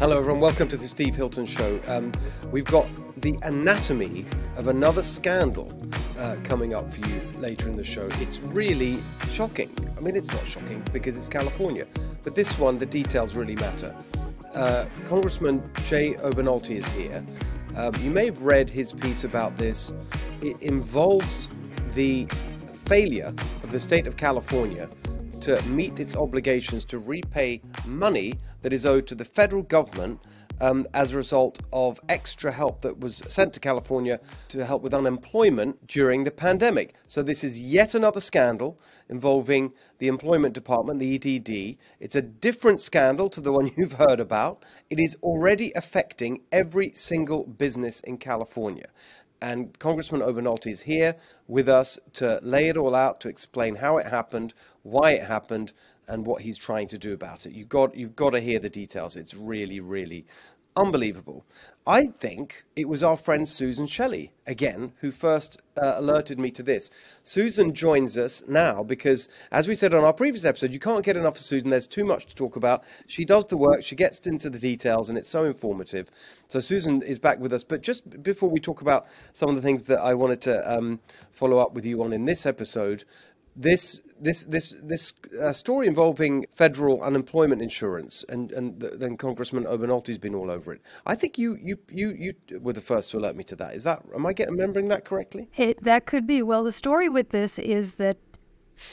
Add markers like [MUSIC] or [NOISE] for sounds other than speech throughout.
Hello, everyone. Welcome to the Steve Hilton Show. Um, we've got the anatomy of another scandal uh, coming up for you later in the show. It's really shocking. I mean, it's not shocking because it's California, but this one, the details really matter. Uh, Congressman Jay Obernolte is here. Um, you may have read his piece about this. It involves the failure of the state of California to meet its obligations to repay money that is owed to the federal government um, as a result of extra help that was sent to California to help with unemployment during the pandemic. So, this is yet another scandal involving the Employment Department, the EDD. It's a different scandal to the one [LAUGHS] you've heard about. It is already affecting every single business in California. And Congressman Obernolte is here with us to lay it all out, to explain how it happened, why it happened, and what he's trying to do about it. You've got, you've got to hear the details. It's really, really unbelievable. I think it was our friend Susan Shelley, again, who first uh, alerted me to this. Susan joins us now because, as we said on our previous episode, you can't get enough of Susan. There's too much to talk about. She does the work, she gets into the details, and it's so informative. So, Susan is back with us. But just before we talk about some of the things that I wanted to um, follow up with you on in this episode, this this this this uh, story involving federal unemployment insurance and and then Congressman Obernolte's been all over it. I think you you you you were the first to alert me to that. Is that am I getting remembering that correctly? It, that could be. Well, the story with this is that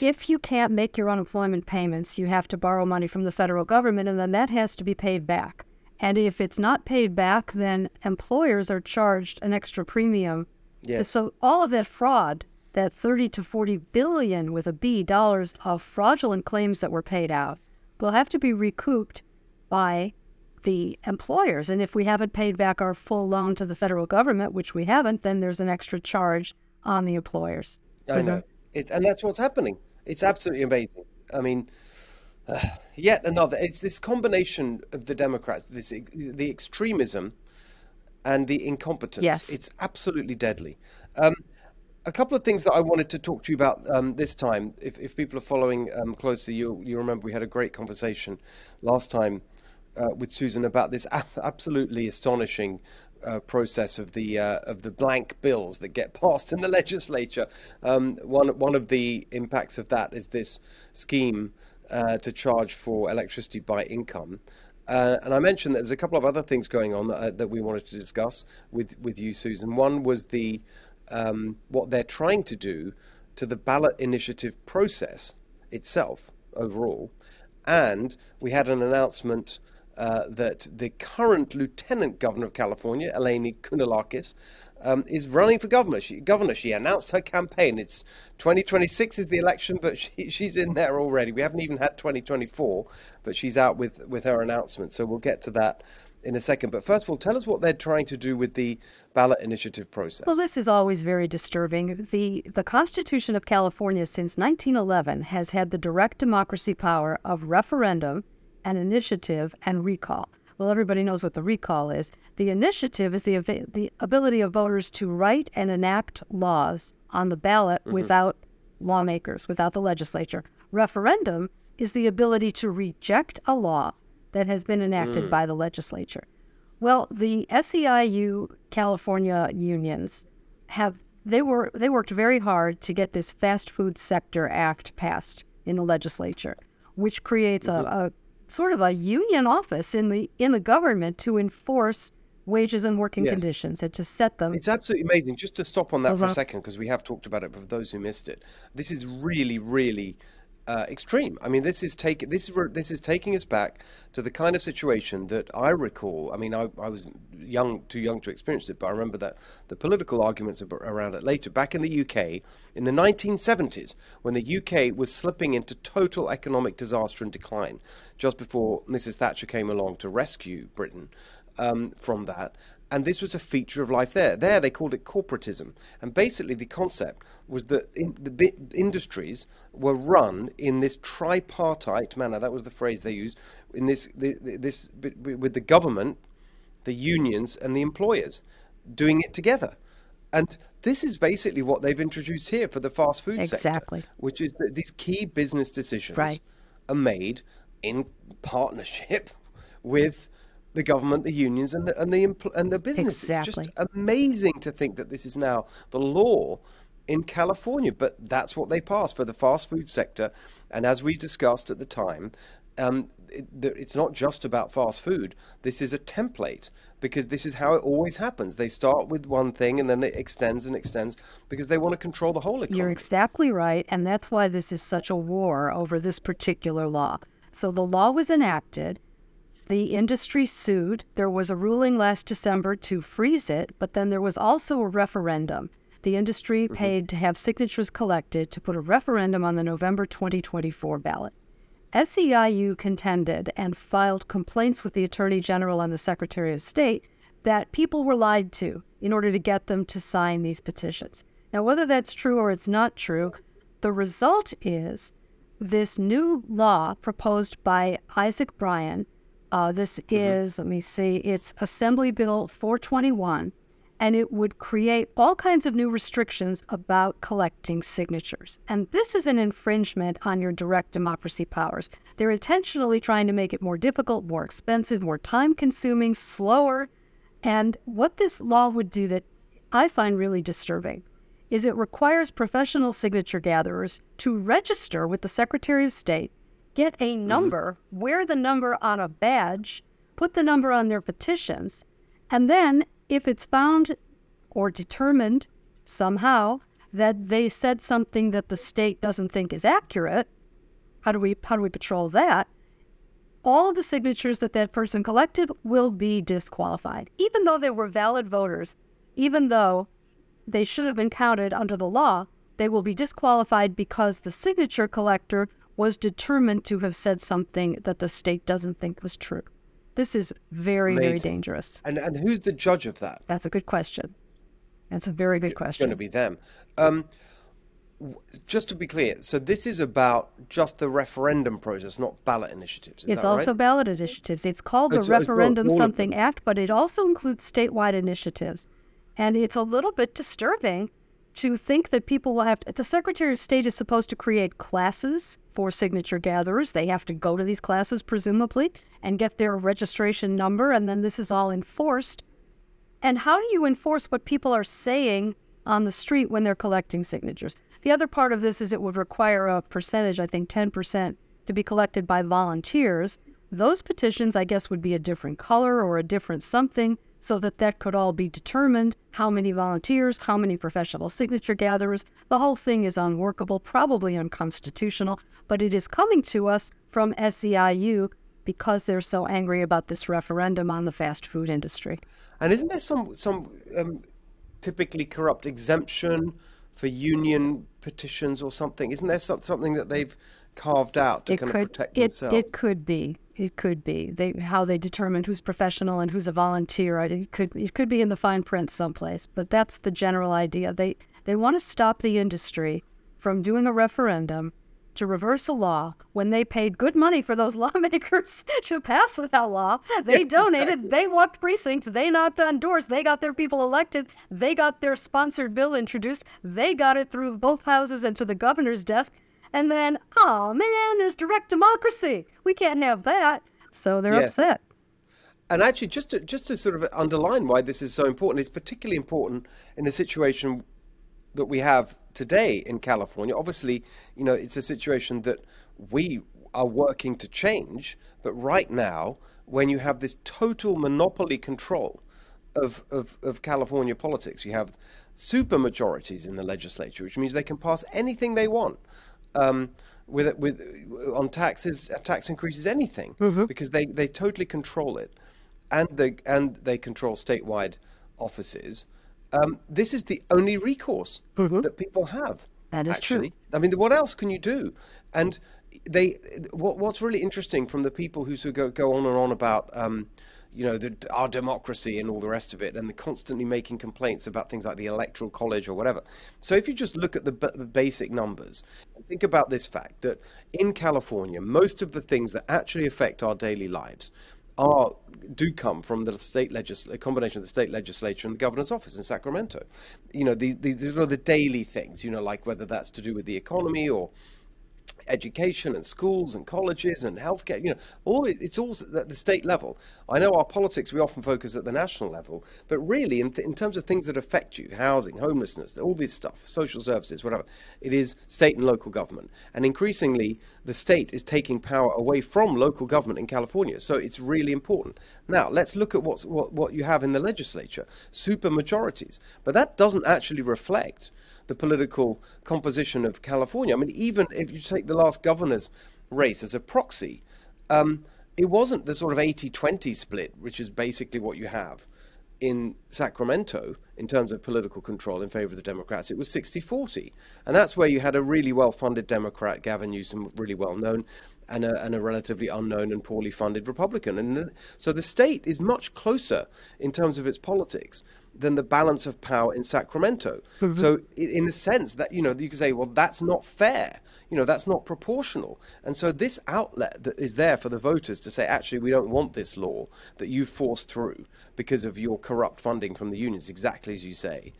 if you can't make your unemployment payments, you have to borrow money from the federal government, and then that has to be paid back. And if it's not paid back, then employers are charged an extra premium. Yes. So all of that fraud that 30 to 40 billion with a B dollars of fraudulent claims that were paid out will have to be recouped by the employers. And if we haven't paid back our full loan to the federal government, which we haven't, then there's an extra charge on the employers. I know. It, and that's what's happening. It's absolutely amazing. I mean, uh, [SIGHS] yet another. It's this combination of the Democrats, this the extremism, and the incompetence. Yes. It's absolutely deadly. Um, a couple of things that I wanted to talk to you about um, this time. If, if people are following um, closely, you you remember we had a great conversation last time uh, with Susan about this absolutely astonishing uh, process of the uh, of the blank bills that get [LAUGHS] passed in the legislature. Um, one one of the impacts of that is this scheme uh, to charge for electricity by income. Uh, and I mentioned that there's a couple of other things going on that, uh, that we wanted to discuss with, with you, Susan. One was the um, what they're trying to do to the ballot initiative process itself overall. And we had an announcement uh, that the current Lieutenant Governor of California, Eleni Kounalakis, um, is running for governor. She, governor. She announced her campaign. It's 2026 is the election, but [LAUGHS] she, she's in there already. We haven't even had 2024, but she's out with, with her announcement. So we'll get to that in a second. But first of all, tell us what they're trying to do with the ballot initiative process. Well, this is always very disturbing. The the Constitution of California since 1911 has had the direct democracy power of referendum and initiative and recall. Well, everybody knows what the recall is. The initiative is the the ability of voters to write and enact laws on the ballot mm-hmm. without lawmakers, without the legislature. Referendum is the ability to reject a law that has been enacted mm. by the legislature. Well, the SEIU California unions have they were they worked very hard to get this fast food sector act passed in the legislature, which creates mm-hmm. a, a sort of a union office in the in the government to enforce wages and working yes. conditions and to set them. It's absolutely amazing. Just to stop on that uh-huh. for a second, because we have talked about it, but for those who missed it, this is really, really uh, extreme. I mean, this is take this is this is taking us back to the kind of situation that I recall. I mean, I, I was young, too young to experience it, but I remember that the political arguments around it later. Back in the UK in the 1970s, when the UK was slipping into total economic disaster and decline, just before Mrs. Thatcher came along to rescue Britain um, from that, and this was a feature of life there. There, they called it corporatism, and basically the concept was that in, the industries were run in this tripartite manner. That was the phrase they used. In this, this with the government, the unions, and the employers doing it together. And this is basically what they've introduced here for the fast food exactly. sector, which is that these key business decisions right. are made in partnership [LAUGHS] with the government, the unions, and the and the and the business. Exactly. It's just amazing to think that this is now the law in California, but that's what they passed for the fast food sector. And as we discussed at the time, um, it, it's not just about fast food. This is a template because this is how it always happens. They start with one thing and then it extends and extends because they want to control the whole economy. You're exactly right. And that's why this is such a war over this particular law. So the law was enacted. The industry sued. There was a ruling last December to freeze it, but then there was also a referendum. The industry mm-hmm. paid to have signatures collected to put a referendum on the November 2024 ballot. SEIU contended and filed complaints with the Attorney General and the Secretary of State that people were lied to in order to get them to sign these petitions. Now, whether that's true or it's not true, the result is this new law proposed by Isaac Bryan. Uh, this mm-hmm. is, let me see, it's Assembly Bill 421 and it would create all kinds of new restrictions about collecting signatures. And this is an infringement on your direct democracy powers. They're intentionally trying to make it more difficult, more expensive, more time consuming, slower. And what this law would do that I find really disturbing is it requires professional signature gatherers to register with the Secretary of State, get a mm-hmm. number, mm-hmm. wear the number on a badge, put the number on their petitions, and then if it's found or determined somehow that they said something that the state doesn't think is accurate, how do we how do we patrol that? All of the signatures that that person collected will be disqualified, even though they were valid voters, even though they should have been counted under the law. They will be disqualified because the signature collector was determined to have said something that the state doesn't think was true. This is very, Amazing. very dangerous. And and who's the judge of that? That's a good question. That's a very good question. It's going to be them. Um, just to be clear, so this is about just the referendum process, not ballot initiatives. Is it's also right? ballot initiatives. It's called the Referendum Something Act, but it also includes statewide initiatives. And it's a little bit disturbing to think that people will have to, the Secretary of State is supposed to create classes for signature gatherers. They have to go to these classes, presumably, and get their registration number, and then this is all enforced. And how do you enforce what people are saying on the street when they're collecting signatures? The other part of this is it would require a percentage, I think 10%, to be collected by volunteers. Those petitions, I guess, would be a different color or a different something so that that could all be determined how many volunteers, how many professional signature gatherers. The whole thing is unworkable, probably unconstitutional, but it is coming to us from SEIU because they're so angry about this referendum on the fast food industry. And isn't there some some um, typically corrupt exemption for union petitions or something? Isn't there some, something that they've carved out to it kind could, of protect it, themselves? It could be. It could be they how they determine who's professional and who's a volunteer. It could it could be in the fine print someplace, but that's the general idea. They they want to stop the industry from doing a referendum to reverse a law when they paid good money for those [LAUGHS] lawmakers to pass that law. They donated, they walked precincts, they knocked on doors, they got their people elected, they got their sponsored bill introduced, they got it through both houses and to the governor's desk. And then, oh man, there's direct democracy. We can't have that. So they're yeah. upset. And actually, just to, just to sort of underline why this is so important, it's particularly important in the situation that we have today in California. Obviously, you know, it's a situation that we are working to change. But right now, when you have this total monopoly control of, of, of California politics, you have super majorities in the legislature, which means they can pass anything they want um, with with on taxes, a tax increases, anything, mm-hmm. because they, they totally control it, and they and they control statewide offices. Um, this is the only recourse mm-hmm. that people have. That is actually. true. I mean, what else can you do? And they, what, what's really interesting from the people who sort of go, go on and on about um, you know, the, our democracy and all the rest of it, and they're constantly making complaints about things like the electoral college or whatever. So if you just look at the, the basic numbers, think about this fact that in California, most of the things that actually affect our daily lives are do come from the state legislature, a combination of the state legislature and the governor's office in Sacramento. You know, these, these are the daily things. You know, like whether that's to do with the economy or education and schools and colleges and healthcare. You know, all it's all at the state level. I know our politics we often focus at the national level, but really, in, th- in terms of things that affect you, housing, homelessness, all this stuff, social services, whatever, it is state and local government. And increasingly, the state is taking power away from local government in California. So it's really important. Now, let's look at what's, what what you have in the legislature: super majorities. But that doesn't actually reflect the political composition of California. I mean, even if you take the last governor's race as a proxy, um, it wasn't the sort of 80 20 split, which is basically what you have in Sacramento in terms of political control in favor of the Democrats. It was 60 40. And that's where you had a really well funded Democrat, Gavin Newsom, really well known, and a, and a relatively unknown and poorly funded Republican. And so the state is much closer in terms of its politics than the balance of power in Sacramento. Mm-hmm. So, in a sense, that you know, you can say, well, that's not fair. You know, that's not proportional. And so, this outlet that is there for the voters to say, actually, we don't want this law that you forced through because of your corrupt funding from the unions, exactly as you say.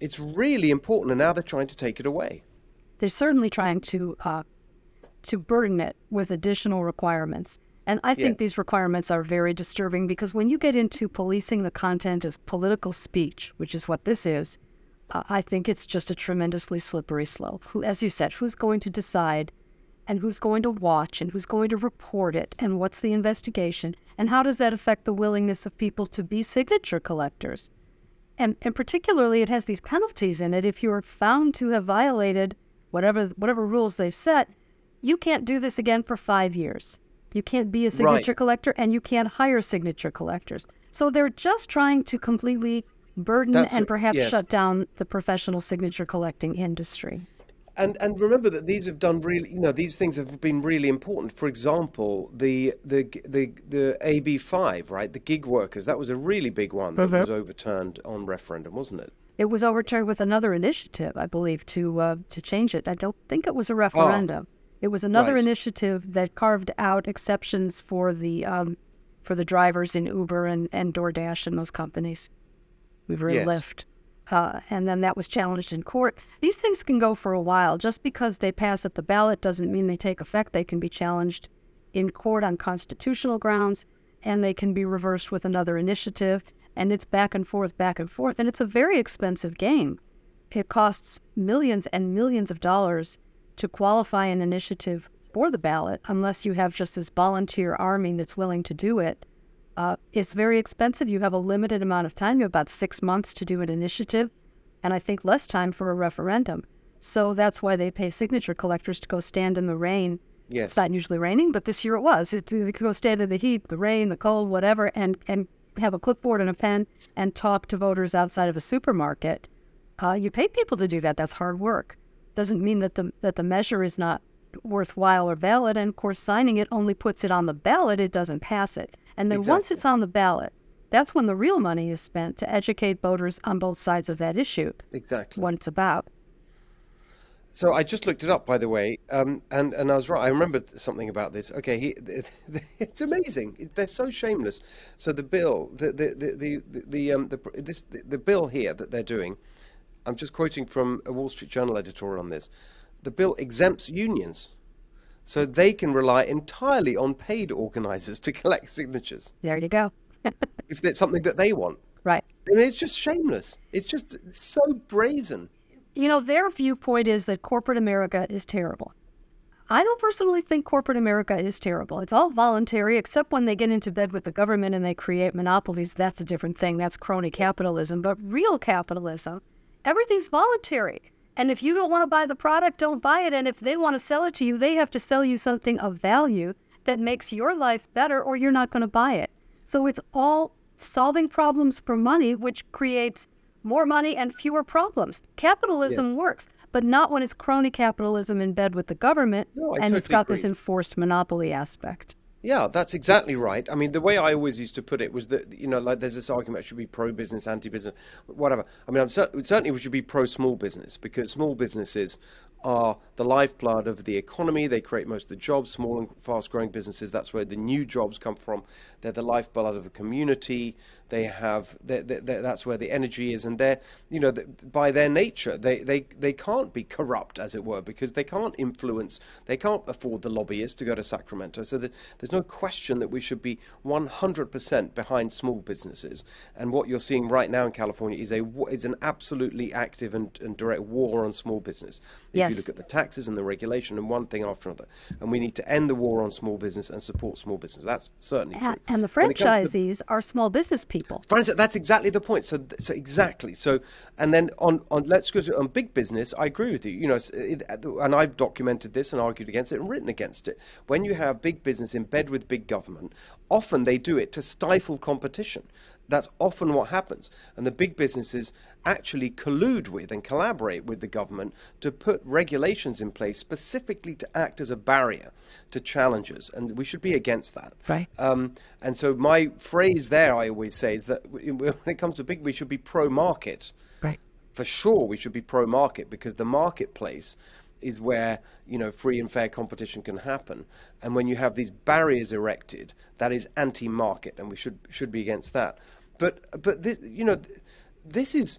It's really important, and now they're trying to take it away. They're certainly trying to uh, to burden it with additional requirements. And I think these requirements are very disturbing because when you get into policing the content of political speech, which is what this is, uh, I think it's just a tremendously slippery slope. Who, as you said, who's going to decide and who's going to watch and who's going to report it and what's the investigation and how does that affect the willingness of people to be signature collectors? And, and particularly, it has these penalties in it. If you're found to have violated whatever whatever rules they've set, you can't do this again for five years. You can't be a signature right. collector and you can't hire signature collectors. So they're just trying to completely burden That's and perhaps yes. shut down the professional signature collecting industry. And and remember that these have done really, you know, these things have been really important. For example, the the the the AB five, right, the gig workers, that was a really big one that mm-hmm. was overturned on referendum, wasn't it? It was overturned with another initiative, I believe, to uh, to change it. I don't think it was a referendum. Oh. It was another right. initiative that carved out exceptions for the um, for the drivers in Uber and, and DoorDash and those companies. Uber and yes. Lyft. Uh, and then that was challenged in court. These things can go for a while. Just because they pass at the ballot doesn't mean they take effect. They can be challenged in court on constitutional grounds, and they can be reversed with another initiative. And it's back and forth, back and forth. And it's a very expensive game. It costs millions and millions of dollars to qualify an initiative for the ballot, unless you have just this volunteer army that's willing to do it, uh, it's very expensive. You have a limited amount of time. You have about six months to do an initiative, and I think less time for a referendum. So that's why they pay signature collectors to go stand in the rain. Yes. It's not usually raining, but this year it was. It, they could go stand in the heat, the rain, the cold, whatever, and, and have a clipboard and a pen and talk to voters outside of a supermarket. Uh, you pay people to do that. That's hard work doesn't mean that the that the measure is not worthwhile or valid. And of course, signing it only puts it on the ballot; it doesn't pass it. And then exactly. once it's on the ballot, that's when the real money is spent to educate voters on both sides of that issue. Exactly what it's about. So I just looked it up, by the way, um, and and I was right. I remembered something about this. Okay, he, [LAUGHS] it's amazing. They're so shameless. So the bill, the the the the, the um the this the, the bill here that they're doing I'm just quoting from a Wall Street Journal editorial on this. The bill exempts unions, so they can rely entirely on paid organizers to collect signatures. There you go. [LAUGHS] if it's something that they want. Right. I mean, it's just shameless. It's just so brazen. You know, their viewpoint is that corporate America is terrible. I don't personally think corporate America is terrible. It's all voluntary, except when they get into bed with the government and they create monopolies. That's a different thing. That's crony capitalism. But real capitalism everything's voluntary. And if you don't want to buy the product, don't buy it. And if they want to sell it to you, they have to sell you something of value that makes your life better, or you're not going to buy it. So it's all solving problems for money, which creates more money and fewer problems. Capitalism yes. works, but not when it's crony capitalism in bed with the government no, and totally it's got agree. this enforced monopoly aspect. Yeah, that's exactly right. I mean, the way I always used to put it was that you know, like there's this argument should be pro-business, anti-business, whatever. I mean, I'm cer- certainly we should be pro-small business because small businesses are the lifeblood of the economy. They create most of the jobs. Small and fast-growing businesses. That's where the new jobs come from. They're the lifeblood of a community. They have they they that's where the energy is, and they're you know by their nature they, they they can't be corrupt as it were because they can't influence they can't afford the lobbyists to go to Sacramento. So that there's no question that we should be 100% behind small businesses. And what you're seeing right now in California is a is an absolutely active and, and direct war on small business. If yes. you look at the taxes and the regulation and one thing after another, and we need to end the war on small business and support small business. That's certainly true. And the franchisees are small business people. That's exactly the point. So, so exactly. So, and then on, on let's go to on big business. I agree with you. You know, it, uh, and I've documented this and argued against it and written against it. When you have big business in bed with big government, often they do it to stifle competition. That's often what happens. And the big businesses actually collude with and collaborate with the government to put regulations in place specifically to act as a barrier to challenges. And we should be against that. Right. Um, and so my phrase there, I always say, is that when it comes to big, we should be pro market. Right. For sure, we should be pro market because the marketplace is where you know free and fair competition can happen. And when you have these barriers erected, that is anti-market, and we should should be against that. But but this, you know, this is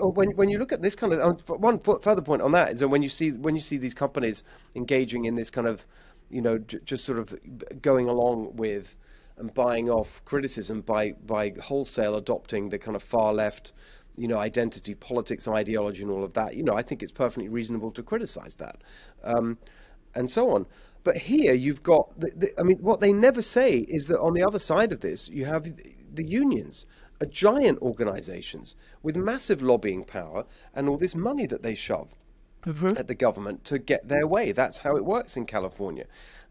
when when you look at this kind of one further point on that is that when you see when you see these companies engaging in this kind of you know j- just sort of going along with and buying off criticism by by wholesale adopting the kind of far left you know, identity politics, and ideology, and all of that. You know, I think it's perfectly reasonable to criticize that, um, and so on. But here you've got, the, the, I mean, what they never say is that on the other side of this, you have the unions, are giant organizations with massive lobbying power and all this money that they shove mm-hmm. at the government to get their way. That's how it works in California.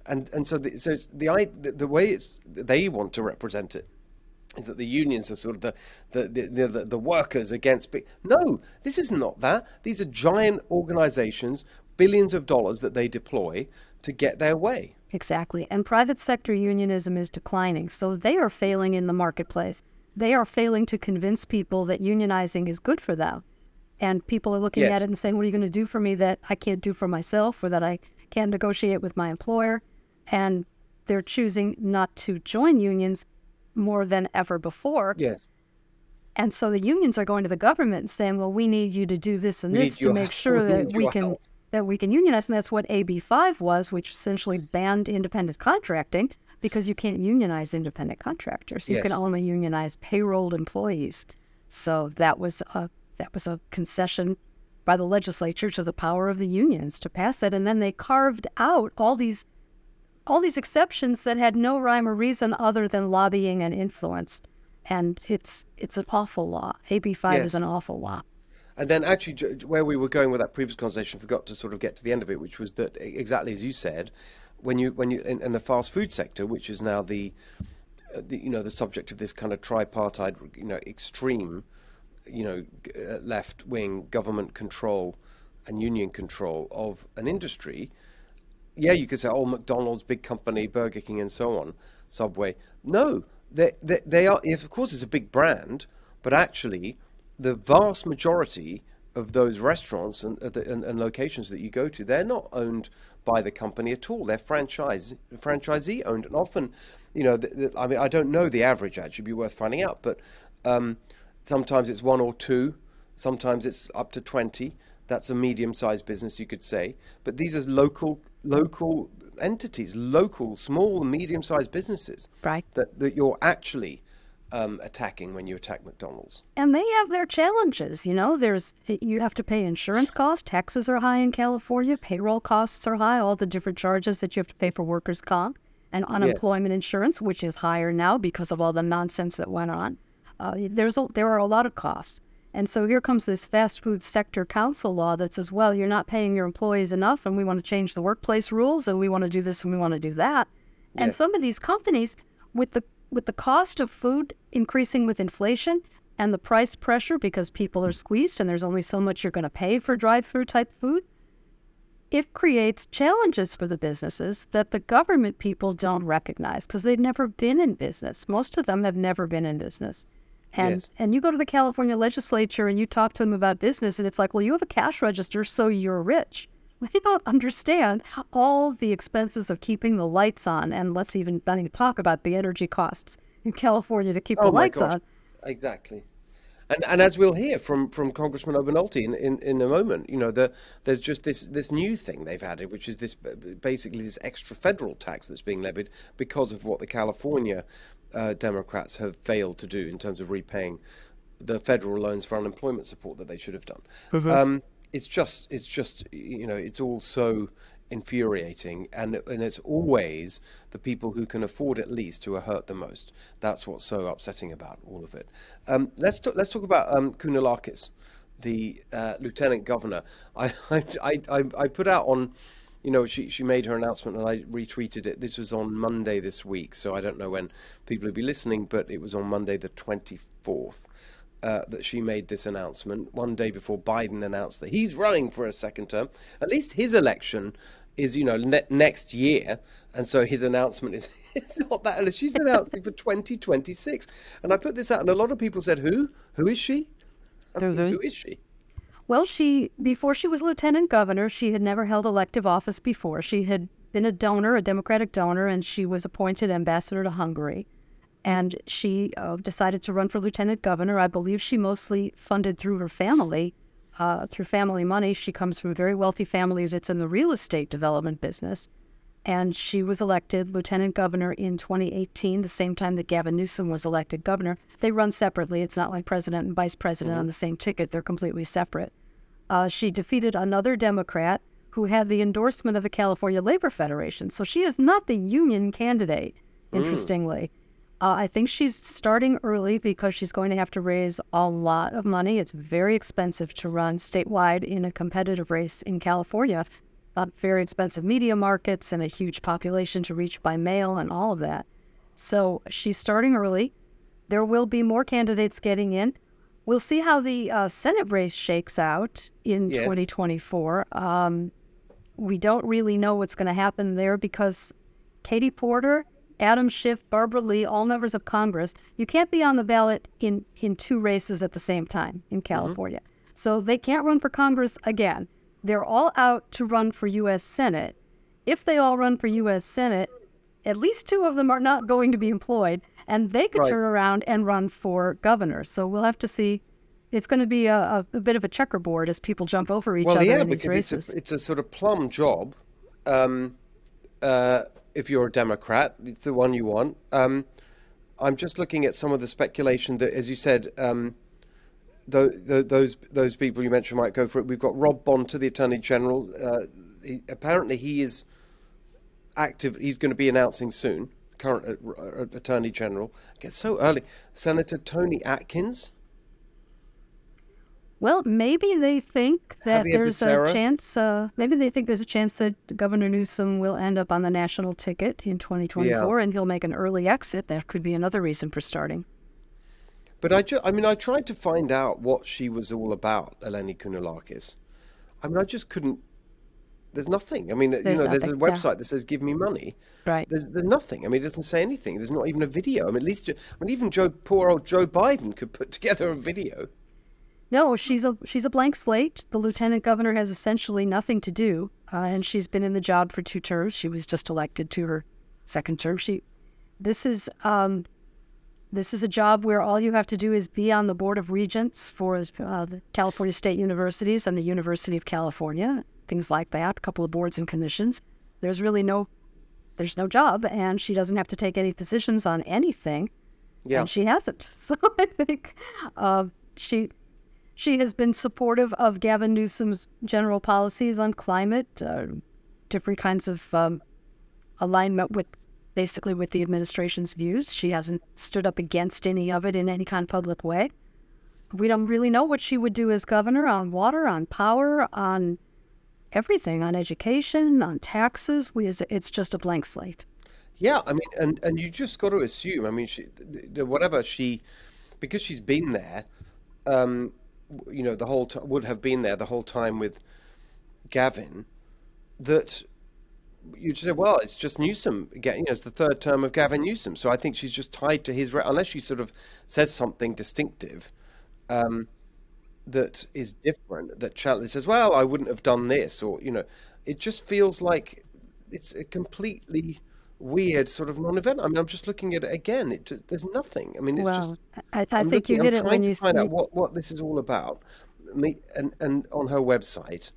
And, and so, the, so the, the, the way it's, they want to represent it is that the unions are sort of the the, the, the, the workers against big. No, this is not that. These are giant organizations, billions of dollars that they deploy to get their way. Exactly. And private sector unionism is declining. So they are failing in the marketplace. They are failing to convince people that unionizing is good for them. And people are looking yes. at it and saying, What are you going to do for me that I can't do for myself or that I can't negotiate with my employer? And they're choosing not to join unions more than ever before. Yes. And so the unions are going to the government and saying, "Well, we need you to do this and we this to make [LAUGHS] sure that we can help. that we can unionize." And that's what AB five was, which essentially banned independent contracting because you can't unionize independent contractors. You yes. can only unionize payrolled employees. So that was a that was a concession by the legislature to the power of the unions to pass that, and then they carved out all these all these exceptions that had no rhyme or reason other than lobbying and influence. And it's it's an awful law. AB five yes. is an awful law. And then, actually, where we were going with that previous conversation, forgot to sort of get to the end of it, which was that exactly as you said, when you when you in, in the fast food sector, which is now the, uh, the, you know the subject of this kind of tripartite, you know, extreme, you know, uh, left wing government control and union control of an industry yeah, you could say, oh, McDonald's, big company, Burger King, and so on, Subway. No, they, they, they are, of course, it's a big brand, but actually, the vast majority of those restaurants and, and, and, locations that you go to, they're not owned by the company at all. They're franchise franchisee owned, and often, you know, I mean, I don't know the average. Actually, be worth finding out, but um, sometimes it's one or two, sometimes it's up to twenty. That's a medium-sized business, you could say. But these are local local entities, local, small, medium-sized businesses, right? That that you're actually um, attacking when you attack McDonald's. And they have their challenges. You know, there's you have to pay insurance costs. Taxes are high in California. Payroll costs are high. All the different charges that you have to pay for workers' comp and unemployment yes. insurance, which is higher now because of all the nonsense that went on. Uh, there's a, there are a lot of costs. And so here comes this fast food sector council law that says, well, you're not paying your employees enough, and we want to change the workplace rules, and we want to do this, and we want to do that. Yes. And some of these companies, with the with the cost of food increasing with inflation and the price pressure because people are squeezed and there's only so much you're going to pay for drive-through type food, it creates challenges for the businesses that the government people don't recognize because they've never been in business. Most of them have never been in business. And yes. and you go to the California legislature and you talk to them about business, and it's like, well, you have a cash register, so you're rich. [LAUGHS] They don't understand all the expenses of keeping the lights on, and let's even not even talk about the energy costs in California to keep the Oh my lights gosh, on. exactly. And and as we'll hear from, from Congressman Obernolte in, in, in a moment, you know, the, there's just this, this new thing they've added, which is this basically this extra federal tax that's being levied because of what the California uh, Democrats have failed to do in terms of repaying the federal loans for unemployment support that they should have done. Um, it's just it's just you know it's all so infuriating. And and it's always the people who can afford it least who are hurt the most. That's what's so upsetting about all of it. Um, let's talk let's talk about um, the uh, lieutenant governor. I, I I I put out on you know she she made her announcement and I retweeted it. This was on Monday this week so I don't know when people will be listening but it was on Monday the 24th uh, that she made this announcement one day before Biden announced that he's running for a second term. At least his election is, you know, ne- next year, and so his announcement is [LAUGHS] it's not that. She's announcing for 2026, and I put this out, and a lot of people said, "Who? Who is she? Who is she?" Well, she before she was lieutenant governor, she had never held elective office before. She had been a donor, a Democratic donor, and she was appointed ambassador to Hungary. And she uh, decided to run for lieutenant governor. I believe she mostly funded through her family, uh, through family money. She comes from a very wealthy family that's in the real estate development business. And she was elected lieutenant governor in 2018, the same time that Gavin Newsom was elected governor. They run separately. It's not like president and vice president on the same ticket, they're completely separate. Uh, she defeated another Democrat who had the endorsement of the California Labor Federation. So she is not the union candidate, interestingly. Uh, I think she's starting early because she's going to have to raise a lot of money. It's very expensive to run statewide in a competitive race in California. Uh, very expensive media markets and a huge population to reach by mail and all of that. So she's starting early. There will be more candidates getting in. We'll see how the uh, Senate race shakes out in Yes. 2024. Um, we don't really know what's going to happen there because Katie Porter, Adam Schiff, Barbara Lee, all members of Congress, you can't be on the ballot in, in two races at the same time in California. So they can't run for Congress again. They're all out to run for U.S. Senate. If they all run for U.S. Senate, at least two of them are not going to be employed, and they could Right. turn around and run for governor. So we'll have to see. It's going to be a, a, bit of a checkerboard as people jump over each Well, other yeah, in these because races. it's a, it's a sort of plum job. Um, uh, if you're a Democrat, it's the one you want. Um, I'm just looking at some of the speculation that, as you said, um, tho- tho- those those people you mentioned might go for it. We've got Rob Bonta, the Attorney General. Uh, he, apparently, he is active. He's going to be announcing soon. Current uh, uh, Attorney General. It gets so early. Senator Toni Atkins. Well, maybe they think that Xavier there's Becerra? a chance. Uh, maybe they think there's a chance that Governor Newsom will end up on the national ticket in 2024, and he'll make an early exit. That could be another reason for starting. But I, ju- I mean, I tried to find out what she was all about, Eleni Kounalakis. I mean, I just couldn't. There's nothing. I mean, There's you know, there's a nothing, yeah. website that says "Give me money." Right. There's, there's nothing. I mean, it doesn't say anything. There's not even a video. I mean, at least, I mean, even Joe, poor old Joe Biden could put together a video. No, she's a she's a blank slate. The lieutenant governor has essentially nothing to do, uh, and she's been in the job for two terms. She was just elected to her second term. She, this is um, this is a job where all you have to do is be on the board of regents for uh, the California State Universities and the University of California, things like that. A couple of boards and commissions. There's really no there's no job, and she doesn't have to take any positions on anything Yeah. and she hasn't. [LAUGHS] So I think uh, she she has been supportive of Gavin Newsom's general policies on climate, uh, different kinds of um, alignment with basically with the administration's views. She hasn't stood up against any of it in any kind of public way. We don't really know what she would do as governor on water, on power, on everything, on education, on taxes. We, it's just a blank slate. Yeah, I mean, and and you just got to assume. I mean, she, whatever she, because she's been there, um, you know, the whole t- would have been there the whole time with Gavin. That you just say, well, it's just Newsom again. You know, it's the third term of Gavin Newsom. So I think she's just tied to his. Re- unless she sort of says something distinctive, um, that is different. That Chatley says, well, I wouldn't have done this, or you know, it just feels like it's a completely weird sort of non-event. I mean, I'm just looking at it again. It, there's nothing. I mean, it's well, just. I, I think looking, you I'm it trying when to you find out what, what this is all about. Me and and on her website.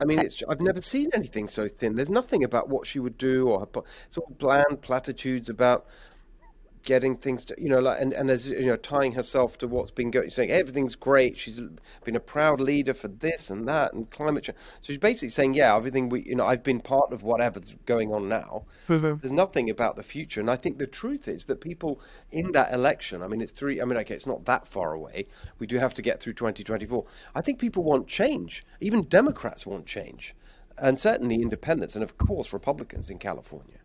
I mean, it's I've never seen anything so thin. There's nothing about what she would do or her, it's all bland platitudes about getting things to you know like and, and as you know tying herself to what's been going saying everything's great. She's been a proud leader for this and that and climate change so she's basically saying yeah everything we you know i've been part of whatever's going on now. Mm-hmm. There's nothing about the future. And i think the truth is that people in that election i mean it's three i mean okay it's not that far away. We do have to get through 2024 i think people want change. Even democrats want change. And certainly independents and of course republicans in california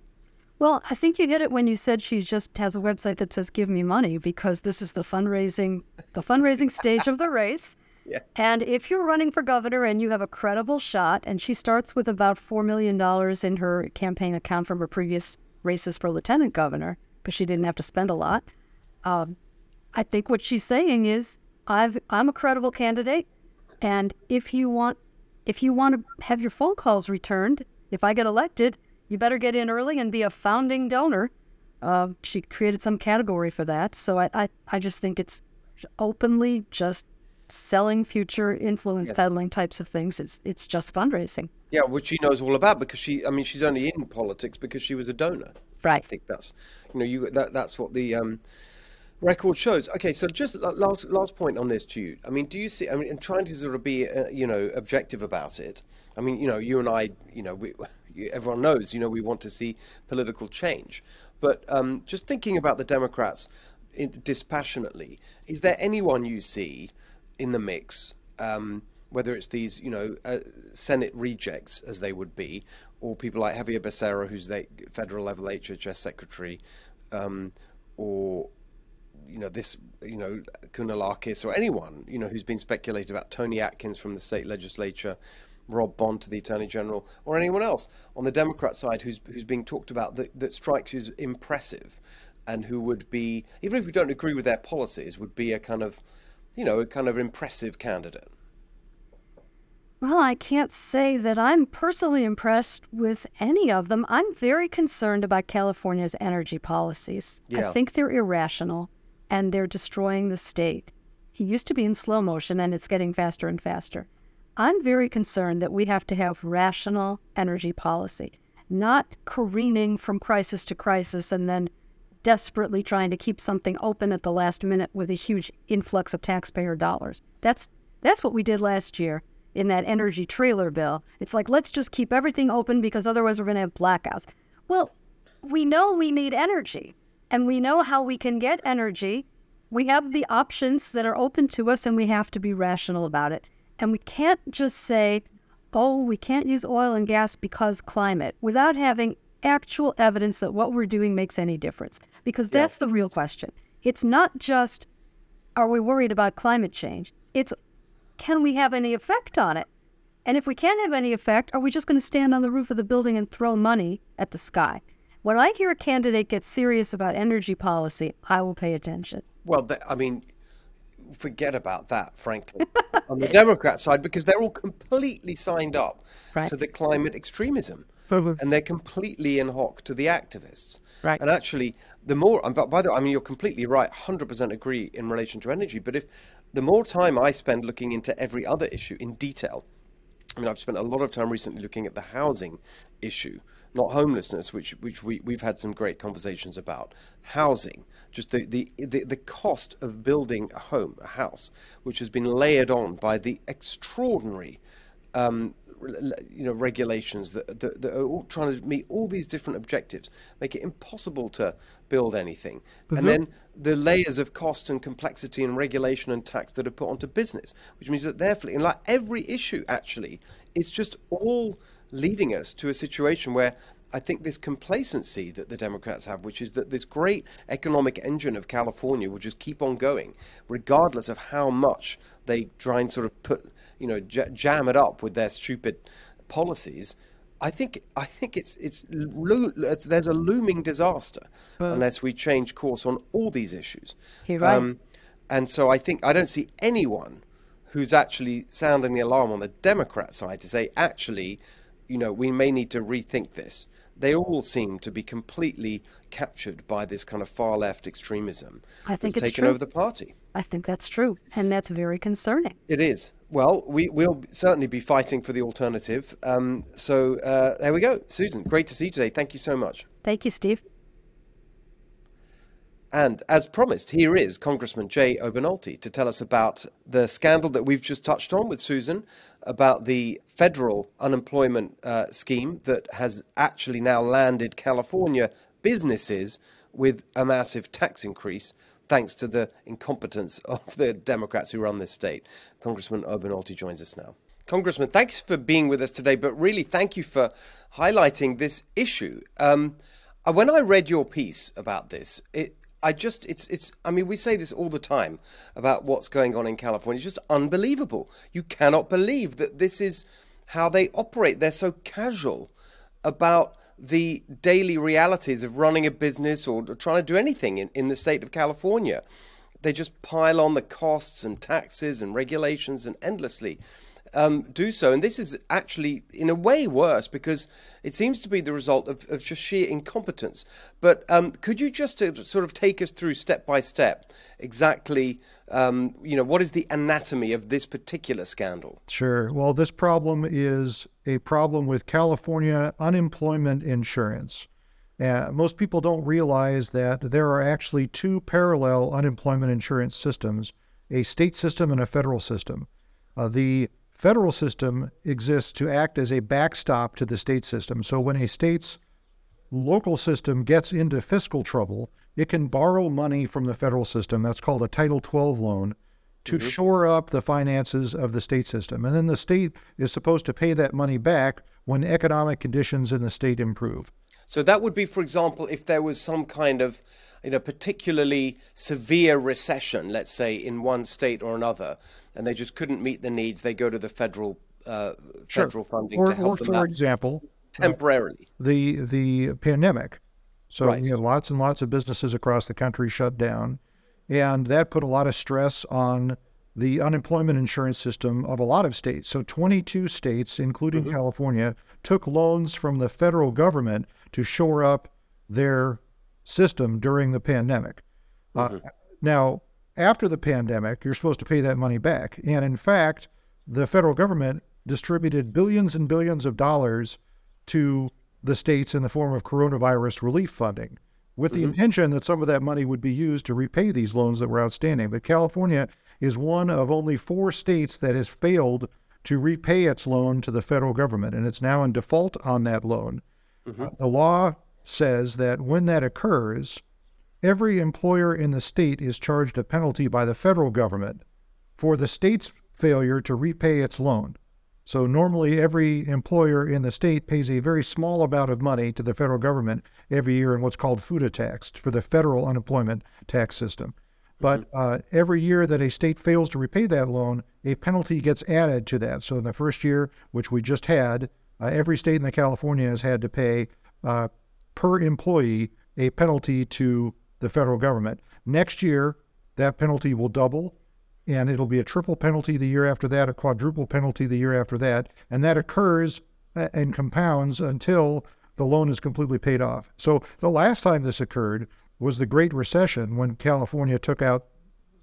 Well, I think you hit it when you said she just has a website that says "Give me money" because this is the fundraising, the fundraising stage of the race. [LAUGHS] Yeah. And if you're running for governor and you have a credible shot, and she starts with about four million dollars in her campaign account from her previous races for lieutenant governor, because she didn't have to spend a lot. Um, I think what she's saying is, I've I'm a credible candidate, and if you want, if you want to have your phone calls returned, if I get elected, you better get in early and be a founding donor. Uh, she created some category for that, so I, I I just think it's openly just selling future influence Yes. peddling types of things. It's it's just fundraising. Yeah, which she knows all about because she, I mean, she's only in politics because she was a donor. Right. I think that's, you know, you that that's what the um, record shows. Okay, so just last last point on this, Jude. I mean, do you see? I mean, and trying to sort of be, uh, you know, objective about it. I mean, you know, you and I, you know, we, everyone knows, you know, we want to see political change, but um, just thinking about the Democrats in, dispassionately, is there anyone you see in the mix? Um, whether it's these, you know, uh, Senate rejects as they would be, or people like Xavier Becerra, who's the federal level HHS secretary, um, or you know this, you know, Kounalakis, or anyone, you know, who's been speculated about Toni Atkins from the state legislature, Rob Bonta the attorney general, or anyone else on the Democrat side who's who's being talked about that, that strikes you as impressive, and who would be, even if we don't agree with their policies, would be a kind of, you know, a kind of impressive candidate. Well, I can't say that I'm personally impressed with any of them. I'm very concerned about California's energy policies. Yeah. I think they're irrational and they're destroying the state. He used to be in slow motion and it's getting faster and faster. I'm very concerned that we have to have rational energy policy, not careening from crisis to crisis and then desperately trying to keep something open at the last minute with a huge influx of taxpayer dollars. That's that's what we did last year in that energy trailer bill. It's like let's just keep everything open because otherwise we're going to have blackouts. Well, we know we need energy and we know how we can get energy. We have the options that are open to us and we have to be rational about it. And we can't just say, "Oh, we can't use oil and gas because climate" without having actual evidence that what we're doing makes any difference. Because that's the real question. It's not just are we worried about climate change? It's can we have any effect on it? And if we can't have any effect, are we just going to stand on the roof of the building and throw money at the sky? When I hear a candidate get serious about energy policy, I will pay attention. Well, I mean, forget about that, frankly, [LAUGHS] on the Democrat side, because they're all completely signed up Right. to the climate extremism. And they're completely in hock to the activists. Right. And actually, the more, by the way, I mean, you're completely right, 100% agree in relation to energy. But if the more time I spend looking into every other issue in detail, I mean, I've spent a lot of time recently looking at the housing issue, not homelessness, which which we we've had some great conversations about. Housing, just the the the, the cost of building a home, a house, which has been layered on by the extraordinary. Um, you know regulations that, that, that are all trying to meet all these different objectives make it impossible to build anything and then the layers of cost and complexity and regulation and tax that are put onto business which means that therefore in like every issue actually it's just all leading us to a situation where I think this complacency that the Democrats have, which is that this great economic engine of California will just keep on going, regardless of how much they try and sort of put, you know, j- jam it up with their stupid policies. I think I think it's it's, it's there's a looming disaster unless we change course on all these issues. You're right. Um, and so I think I don't see anyone who's actually sounding the alarm on the Democrat side to say, actually, you know, we may need to rethink this. they all seem to be completely captured by this kind of far left extremism. I think that's it's taken true. over the party. I think that's true, and that's very concerning. It is. Well, we will certainly be fighting for the alternative. Um, so uh, there we go. Susan, great to see you today. Thank you so much. Thank you, Steve. And as promised, here is Congressman Jay Obernolte to tell us about the scandal that we've just touched on with Susan about the federal unemployment uh, scheme that has actually now landed California businesses with a massive tax increase thanks to the incompetence [LAUGHS] of the Democrats who run this state. Congressman Obernolte joins us now. Congressman, thanks for being with us today, but really thank you for highlighting this issue. Um, uh, when I read your piece about this, it, I just it's it's I mean we say this all the time about what's going on in California. It's just unbelievable. You cannot believe that this is how they operate. They're so casual about the daily realities of running a business or trying to do anything in, in the state of California. They just pile on the costs and taxes and regulations and endlessly um, do so. And this is actually, in a way, worse because it seems to be the result of, of just sheer incompetence. But um, could you just uh, sort of take us through step by step exactly, um, you know, what is the anatomy of this particular scandal? Sure. Well, this problem is a problem with California unemployment insurance. Uh, most people don't realize that there are actually two parallel unemployment insurance systems a state system and a federal system. Uh, the federal system exists to act as a backstop to the state system. So when a state's local system gets into fiscal trouble, it can borrow money from the federal system. That's called a Title 12 loan to mm-hmm. shore up the finances of the state system. And then the state is supposed to pay that money back when economic conditions in the state improve. So that would be, for example, if there was some kind of you know, particularly severe recession, let's say in one state or another, and they just couldn't meet the needs, they go to the federal uh, sure. federal funding or, to help or them for out example, temporarily. Uh, the the pandemic. So right. you know, lots and lots of businesses across the country shut down, and that put a lot of stress on the unemployment insurance system of a lot of states. So 22 states, including mm-hmm. California, took loans from the federal government to shore up their system during the pandemic. Uh, mm-hmm. Uh, now, after the pandemic, you're supposed to pay that money back. And in fact, the federal government distributed billions and billions of dollars to the states in the form of coronavirus relief funding with the mm-hmm. intention that some of that money would be used to repay these loans that were outstanding. But California is one of only four states that has failed to repay its loan to the federal government, and it's now in default on that loan. Mm-hmm. Uh, the law says that when that occurs, every employer in the state is charged a penalty by the federal government for the state's failure to repay its loan. So normally every employer in the state pays a very small amount of money to the federal government every year in what's called FUTA tax for the federal unemployment tax system. But mm-hmm. uh, every year that a state fails to repay that loan, a penalty gets added to that. So in the first year, which we just had, uh, every state in the California has had to pay uh, per employee a penalty to the federal government. Next year, that penalty will double, and it'll be a triple penalty the year after that, a quadruple penalty the year after that, and that occurs uh, and compounds until the loan is completely paid off. So the last time this occurred was the Great Recession when California took out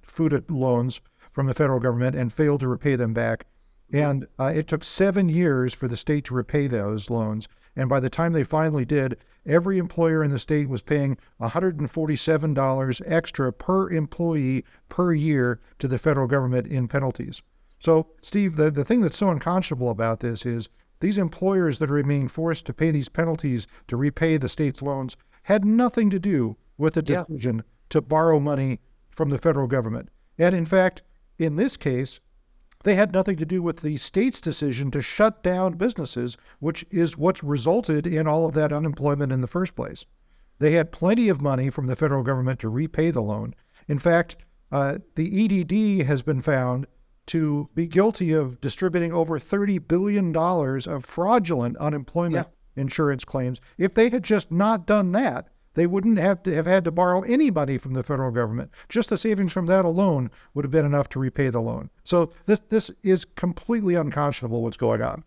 food loans from the federal government and failed to repay them back. And uh, it took seven years for the state to repay those loans. And by the time they finally did, every employer in the state was paying $147 extra per employee per year to the federal government in penalties. So, Steve, the, the thing that's so unconscionable about this is these employers that are being forced to pay these penalties to repay the state's loans had nothing to do with the decision yeah. to borrow money from the federal government. And in fact, in this case, they had nothing to do with the state's decision to shut down businesses, which is what's resulted in all of that unemployment in the first place. They had plenty of money from the federal government to repay the loan. In fact, uh, the EDD has been found to be guilty of distributing over $30 billion of fraudulent unemployment yeah. insurance claims. If they had just not done that, they wouldn't have to have had to borrow any money from the federal government. Just the savings from that alone would have been enough to repay the loan. So this this is completely unconscionable what's going on.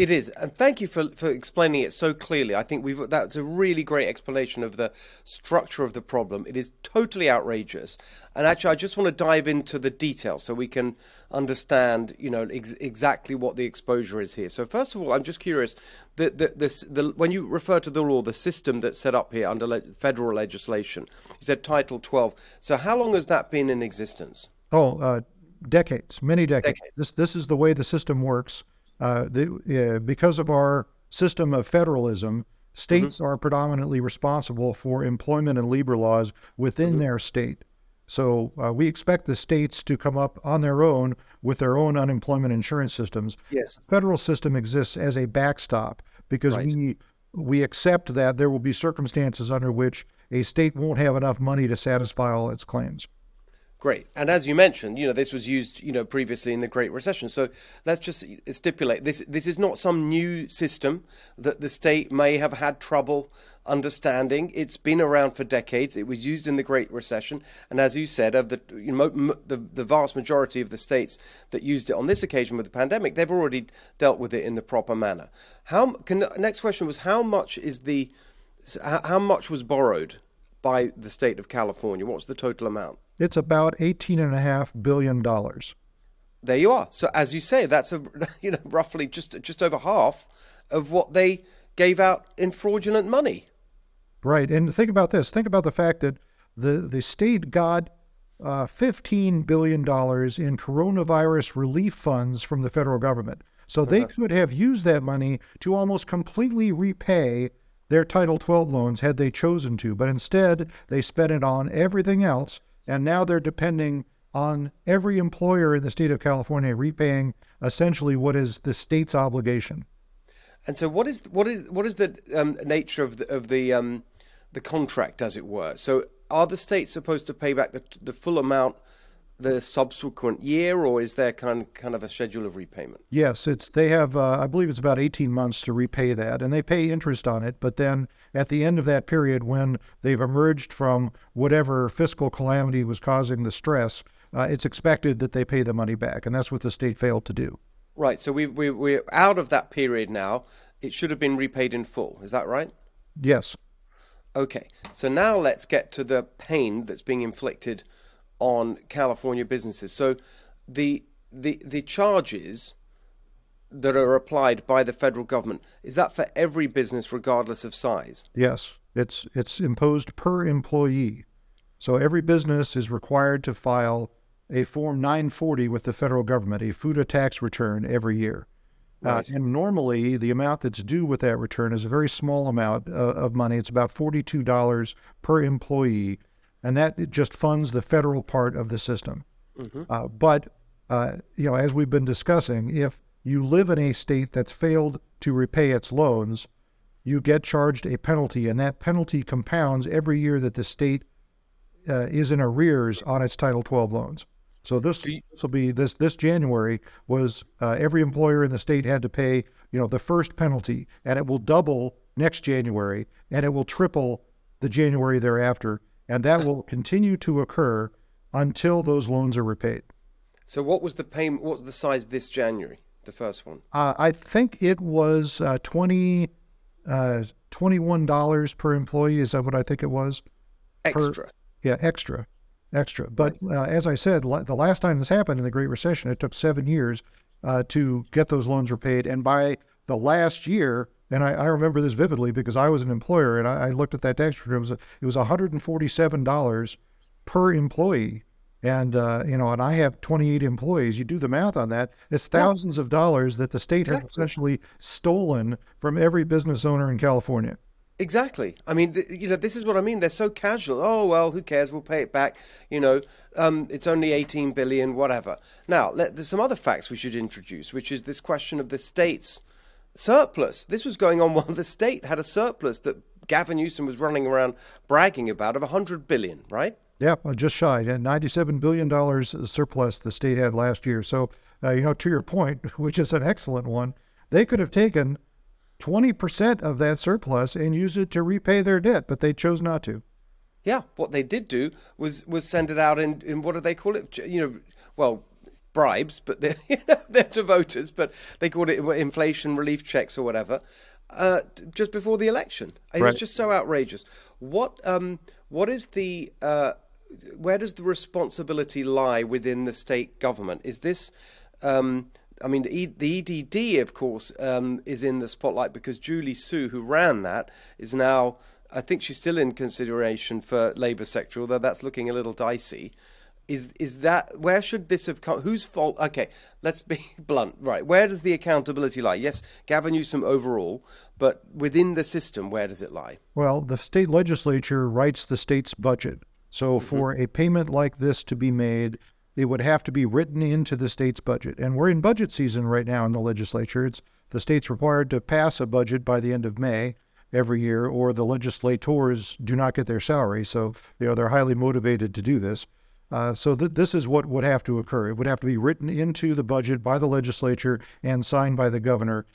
It is, and thank you for, for explaining it so clearly. I think we've that's a really great explanation of the structure of the problem. It is totally outrageous, and actually, I just want to dive into the details so we can understand, you know, ex- exactly what the exposure is here. So, first of all, I'm just curious. The, the, this, the, when you refer to the law, the system that's set up here under le- federal legislation, you said Title 12. So, how long has that been in existence? Oh, uh, decades, many decades. Decades. This this is the way the system works. Uh, the, uh, because of our system of federalism, states are predominantly responsible for employment and labor laws within their state. So uh, we expect the states to come up on their own with their own unemployment insurance systems. Yes. Federal system exists as a backstop because Right. we we accept that there will be circumstances under which a state won't have enough money to satisfy all its claims. Great. And as you mentioned, you know, this was used, you know, previously in the Great Recession. So let's just stipulate this this is not some new system that the state may have had trouble understanding. It's been around for decades. It was used in the Great Recession, and as you said, of the you know, the the vast majority of the states that used it on this occasion with the pandemic, they've already dealt with it in the proper manner. How can next question was how much is the how how much was borrowed by the state of California? What's the total amount? It's about eighteen and a half billion dollars. There you are. So as you say, that's a [LAUGHS] you know roughly just just over half of what they gave out in fraudulent money. Right. And think about this. Think about the fact that the, the state got uh, $15 billion in coronavirus relief funds from the federal government. So they could have used that money to almost completely repay their Title 12 loans had they chosen to. But instead, they spent it on everything else. And now they're depending on every employer in the state of California repaying essentially what is the state's obligation. And so, what is what is what is the um, nature of the of the um, the contract, as it were? So, are the states supposed to pay back the the full amount the subsequent year, or is there kind kind of a schedule of repayment? Yes, it's they have. Uh, I believe it's about eighteen months to repay that, and they pay interest on it. But then at the end of that period, when they've emerged from whatever fiscal calamity was causing the stress, uh, it's expected that they pay the money back, and that's what the state failed to do. Right. So we we we're out of that period now. It should have been repaid in full. Is that right? Yes. Okay, so now let's get to the pain that's being inflicted on California businesses. So the the the charges that are applied by the federal government is that for every business regardless of size? Yes, it's it's imposed per employee. So every business is required to file a Form 940 with the federal government, a FUTA tax return every year. Uh, and normally, the amount that's due with that return is a very small amount uh, of money. It's about $42 per employee, and that just funds the federal part of the system. Uh, but uh, you know, as we've been discussing, if you live in a state that's failed to repay its loans, you get charged a penalty, and that penalty compounds every year that the state uh, is in arrears on its Title 12 loans. So this this will be this this January was uh, every employer in the state had to pay you know the first penalty, and it will double next January, and it will triple the January thereafter, and that will continue to occur until those loans are repaid. So what was the payment? What was the size this January? The first one. Uh, I think it was uh, twenty uh, twenty one dollars per employee. Is that what I think it was? Extra. Yeah, extra, extra. But uh, as I said, la- the last time this happened in the Great Recession, it took seven years uh, to get those loans repaid. And by the last year, and I, I remember this vividly because I was an employer and I, I looked at that tax return. It was it was one hundred and forty seven dollars per employee. And uh, you know, and I have 28 employees. You do the math on that; it's thousands of dollars that the state has essentially stolen from every business owner in California. Exactly. I mean, th- you know, this is what I mean. They're so casual. Oh well, who cares? We'll pay it back. You know, um, it's only 18 billion, whatever. Now, let, there's some other facts we should introduce, which is this question of the state's surplus. This was going on [LAUGHS] while the state had a surplus that Gavin Newsom was running around bragging about of 100 billion, right? Yeah, uh, just shy. And $97 billion surplus the state had last year. So, uh, you know, to your point, [LAUGHS] which is an excellent one, they could have taken 20% of that surplus and used it to repay their debt, but they chose not to. Yeah, what they did do was was send it out in, in what do they call it? You know, well, bribes, but they're, [LAUGHS] you know, they're to voters, but they called it inflation relief checks or whatever. Uh, just before the election, it Right. was just so outrageous. What um, what is the uh, where does the responsibility lie within the state government? Is this um, I mean, the, EDD, of course, um, is in the spotlight because Julie Su, who ran that, is now, I think she's still in consideration for Labour sector, although that's looking a little dicey. Is is that where should this have come? Whose fault? Okay, let's be [LAUGHS] blunt. Right, where does the accountability lie? Yes, Gavin Newsom overall, but within the system, where does it lie? Well, the state legislature writes the state's budget. So mm-hmm. for a payment like this to be made, it would have to be written into the state's budget. And we're in budget season right now in the legislature. It's the state's required to pass a budget by the end of May every year, or the legislators do not get their salary. So you know they're highly motivated to do this. Uh, so th- this is what would have to occur. It would have to be written into the budget by the legislature and signed by the governor,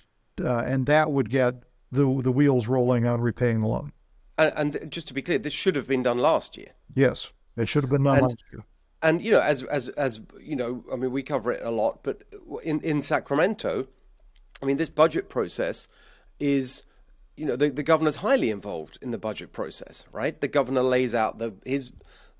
uh, and that would get the the wheels rolling on repaying the loan. And, and just to be clear, this should have been done last year. Yes, it should have been done And- last year. and you know as as as you know i mean we cover it a lot but in in sacramento i mean this budget process is you know the, the governor's highly involved in the budget process right the governor lays out the his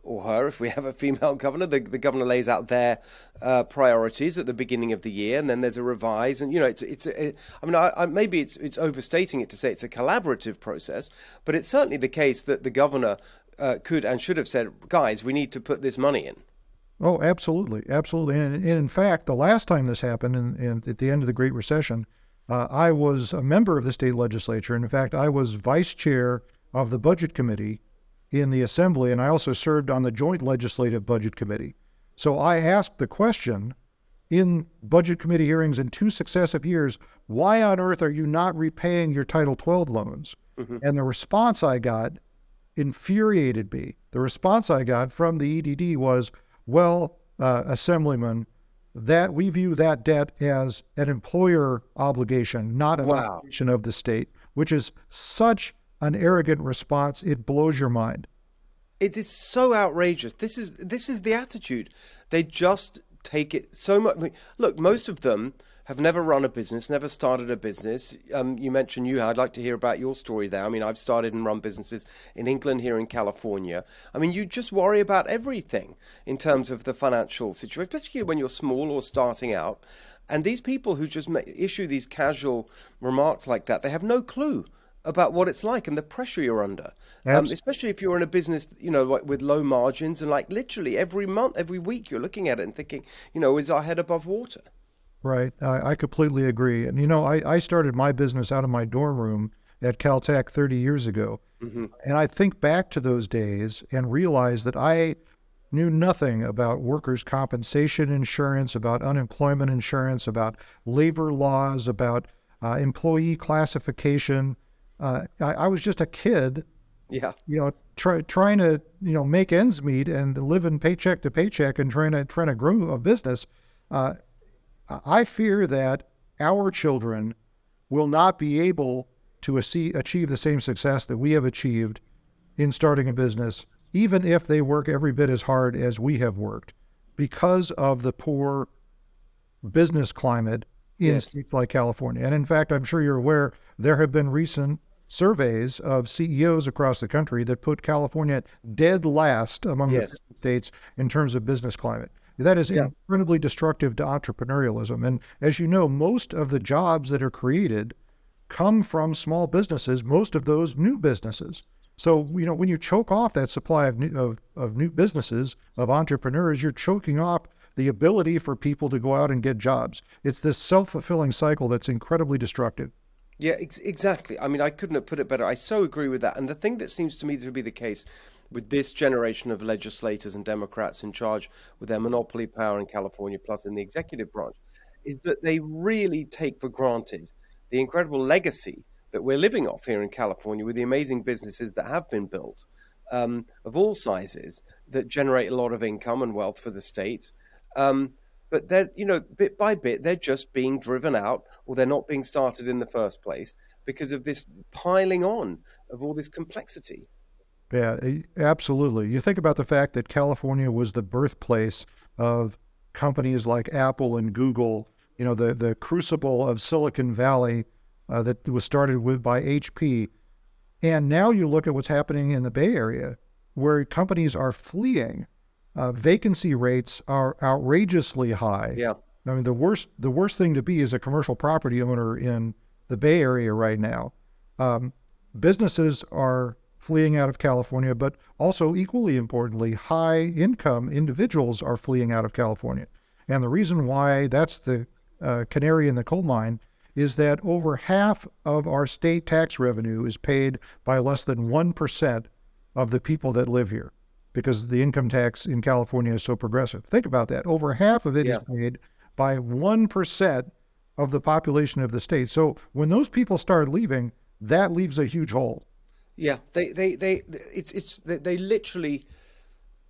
or her if we [LAUGHS] have a female governor the, the governor lays out their uh, priorities at the beginning of the year and then there's a revise and you know it's it's i mean I, I, maybe it's it's overstating it to say it's a collaborative process but it's certainly the case that the governor uh, could and should have said guys we need to put this money in Oh, absolutely, absolutely. And, and in fact, the last time this happened, in, in, at the end of the Great Recession, uh, I was a member of the state legislature. And in fact, I was vice chair of the budget committee in the assembly, and I also served on the joint legislative budget committee. So I asked the question in budget committee hearings in two successive years why on earth are you not repaying your Title 12 loans? And the response I got infuriated me. The response I got from the EDD was, well, uh, Assemblyman, that we view that debt as an employer obligation, not an Wow. obligation of the state, which is such an arrogant response. It blows your mind. It is so outrageous. This is this is the attitude. They just take it so much. Look, most of them have never run a business, never started a business. Um, you mentioned you. I'd like to hear about your story there. I mean, I've started and run businesses in England, here in California. I mean, you just worry about everything in terms of the financial situation, particularly when you're small or starting out. And these people who just issue these casual remarks like that, they have no clue about what it's like and the pressure you're under. Um, especially if you're in a business, you know, like with low margins and like literally every month, every week, you're looking at it and thinking, you know, is our head above water? Right. I, I completely agree. And, you know, I, I started my business out of my dorm room at Caltech 30 years ago. And I think back to those days and realize that I knew nothing about workers' compensation insurance, about unemployment insurance, about labor laws, about uh, employee classification. Uh, I, I was just a kid Yeah. you know, try, trying to you know make ends meet and living paycheck to paycheck and trying to trying to grow a business. Uh, I fear that our children will not be able to achieve, achieve the same success that we have achieved in starting a business, even if they work every bit as hard as we have worked, because of the poor business climate in Yes. states like California. And in fact, I'm sure you're aware there have been recent surveys of CEOs across the country that put California dead last among Yes. the states in terms of business climate. That is Yeah. incredibly destructive to entrepreneurialism. And as you know, most of the jobs that are created come from small businesses, most of those new businesses. So, you know, when you choke off that supply of new, of, of new businesses, of entrepreneurs, you're choking off the ability for people to go out and get jobs. It's this self fulfilling cycle that's incredibly destructive. Yeah, ex- exactly. I mean, I couldn't have put it better. I so agree with that. And the thing that seems to me to be the case with this generation of legislators and Democrats in charge with their monopoly power in California, plus in the executive branch, is that they really take for granted the incredible legacy that we're living off here in California with the amazing businesses that have been built um, of all sizes that generate a lot of income and wealth for the state. Um, but they're, you know, bit by bit, they're just being driven out or they're not being started in the first place because of this piling on of all this complexity. Yeah, absolutely. You think about the fact that California was the birthplace of companies like Apple and Google, you know, the, the crucible of Silicon Valley uh, that was started with by HP. And now you look at what's happening in the Bay Area, where companies are fleeing. Uh, vacancy rates are outrageously high. Yeah. I mean, the worst the worst thing to be is a commercial property owner in the Bay Area right now. Um, businesses are fleeing out of California, but also equally importantly, high income individuals are fleeing out of California. And the reason why that's the uh, canary in the coal mine is that over half of our state tax revenue is paid by less than 1% of the people that live here because the income tax in California is so progressive. Think about that. Over half of it yeah. is paid by 1% of the population of the state. So when those people start leaving, that leaves a huge hole. Yeah, they, they, they, it's, it's, they, they literally,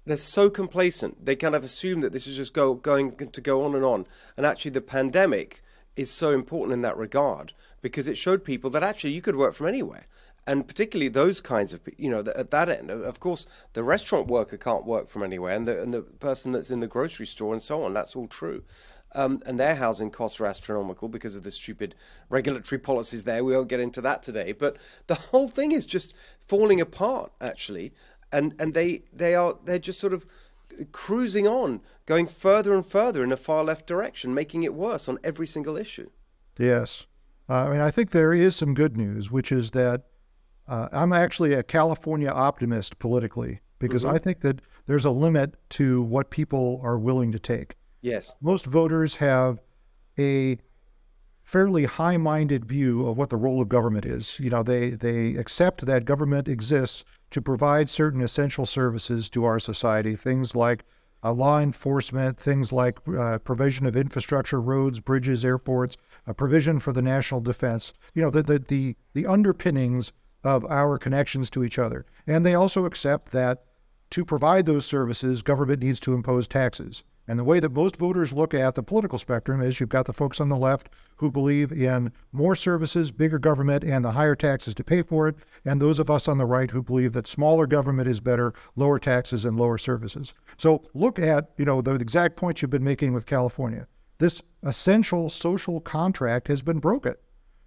they're so complacent. They kind of assume that this is just go, going to go on and on. And actually, the pandemic is so important in that regard because it showed people that actually you could work from anywhere. And particularly those kinds of, you know, at that end, of course, the restaurant worker can't work from anywhere, and the and the person that's in the grocery store and so on. That's all true. Um, and their housing costs are astronomical because of the stupid regulatory policies there. We won't get into that today, but the whole thing is just falling apart actually, and and they they are they're just sort of cruising on, going further and further in a far left direction, making it worse on every single issue. Yes, I mean I think there is some good news, which is that uh, I'm actually a California optimist politically because mm-hmm. I think that there's a limit to what people are willing to take. Yes. Most voters have a fairly high-minded view of what the role of government is. You know, they they accept that government exists to provide certain essential services to our society, things like uh, law enforcement, things like uh, provision of infrastructure, roads, bridges, airports, a provision for the national defense. You know, the, the the the underpinnings of our connections to each other, and they also accept that to provide those services, government needs to impose taxes. And the way that most voters look at the political spectrum is you've got the folks on the left who believe in more services, bigger government, and the higher taxes to pay for it, and those of us on the right who believe that smaller government is better, lower taxes and lower services. So look at, you know, the exact point you've been making with California. This essential social contract has been broken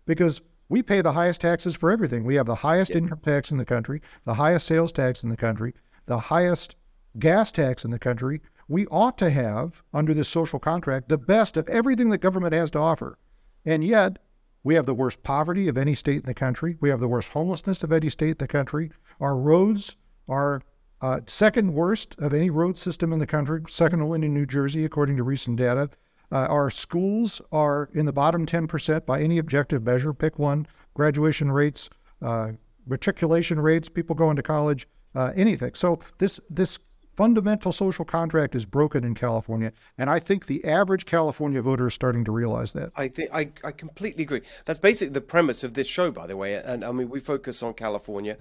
because we pay the highest taxes for everything. We have the highest yep. income tax in the country, the highest sales tax in the country, the highest gas tax in the country, we ought to have, under this social contract, the best of everything that government has to offer. And yet, we have the worst poverty of any state in the country. We have the worst homelessness of any state in the country. Our roads are uh, second worst of any road system in the country, second only to New Jersey, according to recent data. Uh, our schools are in the bottom 10% by any objective measure. Pick one graduation rates, uh, matriculation rates, people going to college, uh, anything. So, this, this fundamental social contract is broken in California, and I think the average California voter is starting to realize that. I think I, I completely agree. That's basically the premise of this show, by the way. And I mean, we focus on California,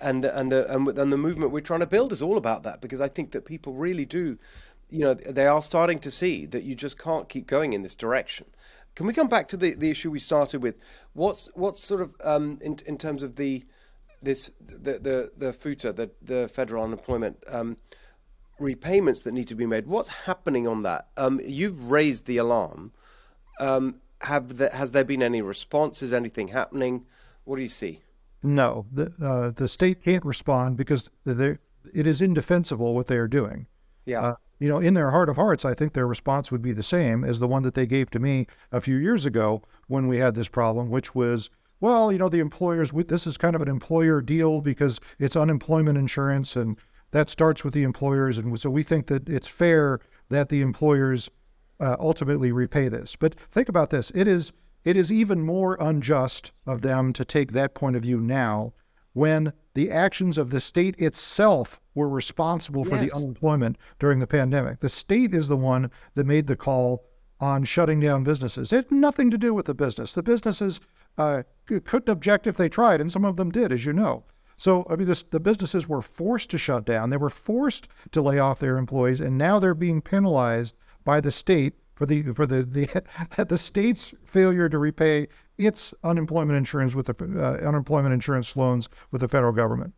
and and the and, and the movement we're trying to build is all about that because I think that people really do, you know, they are starting to see that you just can't keep going in this direction. Can we come back to the, the issue we started with? What's what's sort of um, in in terms of the this the the the FUTA, the the federal unemployment. Um, repayments that need to be made. What's happening on that? Um, you've raised the alarm. Um, have the, has there been any response? Is anything happening? What do you see? No, the uh, the state can't respond because it is indefensible what they are doing. Yeah. Uh, you know, in their heart of hearts, I think their response would be the same as the one that they gave to me a few years ago when we had this problem, which was, well, you know, the employers, this is kind of an employer deal because it's unemployment insurance and that starts with the employers. And so we think that it's fair that the employers uh, ultimately repay this. But think about this it is, it is even more unjust of them to take that point of view now when the actions of the state itself were responsible for yes. the unemployment during the pandemic. The state is the one that made the call on shutting down businesses. It had nothing to do with the business. The businesses uh, couldn't object if they tried, and some of them did, as you know. So, I mean, this, the businesses were forced to shut down. They were forced to lay off their employees, and now they're being penalized by the state for the for the the, [LAUGHS] the state's failure to repay its unemployment insurance with the uh, unemployment insurance loans with the federal government.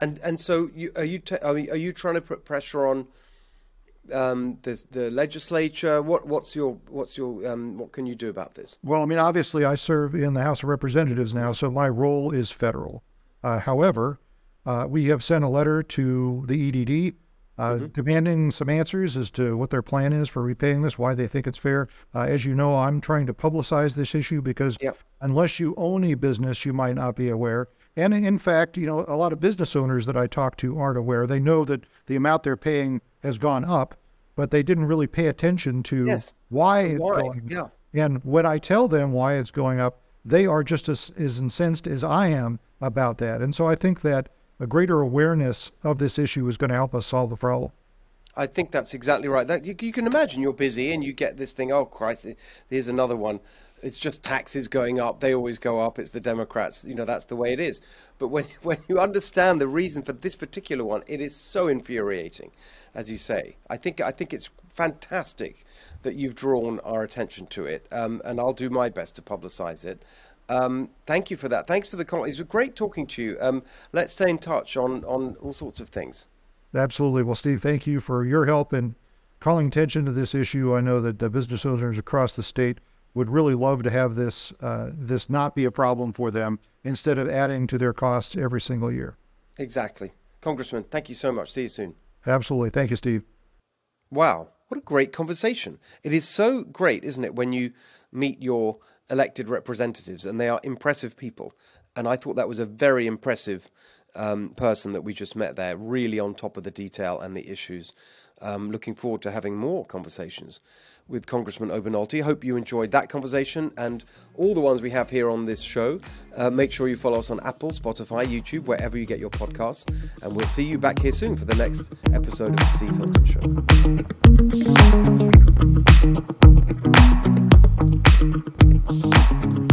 And and so you, are you t- are you trying to put pressure on Um, there's the legislature. What, what's your what's your um, what can you do about this? Well, I mean, obviously, I serve in the House of Representatives now, so my role is federal. Uh, however, uh, we have sent a letter to the EDD uh, mm-hmm. demanding some answers as to what their plan is for repaying this, why they think it's fair. Uh, as you know, I'm trying to publicize this issue because yep. unless you own a business, you might not be aware. And in fact, you know, a lot of business owners that I talk to aren't aware. They know that the amount they're paying has gone up, but they didn't really pay attention to yes. why it's why? going yeah. up. And when I tell them why it's going up, they are just as, as incensed as I am about that. And so I think that a greater awareness of this issue is going to help us solve the problem. I think that's exactly right. That you, you, can imagine you're busy and you get this thing. Oh Christ! Here's another one. It's just taxes going up. They always go up. It's the Democrats. You know that's the way it is. But when [LAUGHS] when you understand the reason for this particular one, it is so infuriating, as you say. I think I think it's fantastic that you've drawn our attention to it, um, and I'll do my best to publicise it. Um, thank you for that. Thanks for the comment. It was great talking to you. Um, let's stay in touch on, on all sorts of things. Absolutely. Well, Steve, thank you for your help in calling attention to this issue. I know that uh, business owners across the state would really love to have this uh, this not be a problem for them instead of adding to their costs every single year. Exactly. Congressman, thank you so much. See you soon. Absolutely. Thank you, Steve. Wow. What a great conversation. It is so great, isn't it, when you meet your elected representatives, and they are impressive people. And I thought that was a very impressive um, person that we just met there, really on top of the detail and the issues. Um, looking forward to having more conversations with Congressman Obernolte. Hope you enjoyed that conversation and all the ones we have here on this show. Uh, make sure you follow us on Apple, Spotify, YouTube, wherever you get your podcasts. And we'll see you back here soon for the next episode of the Steve Hilton Show. Thank you.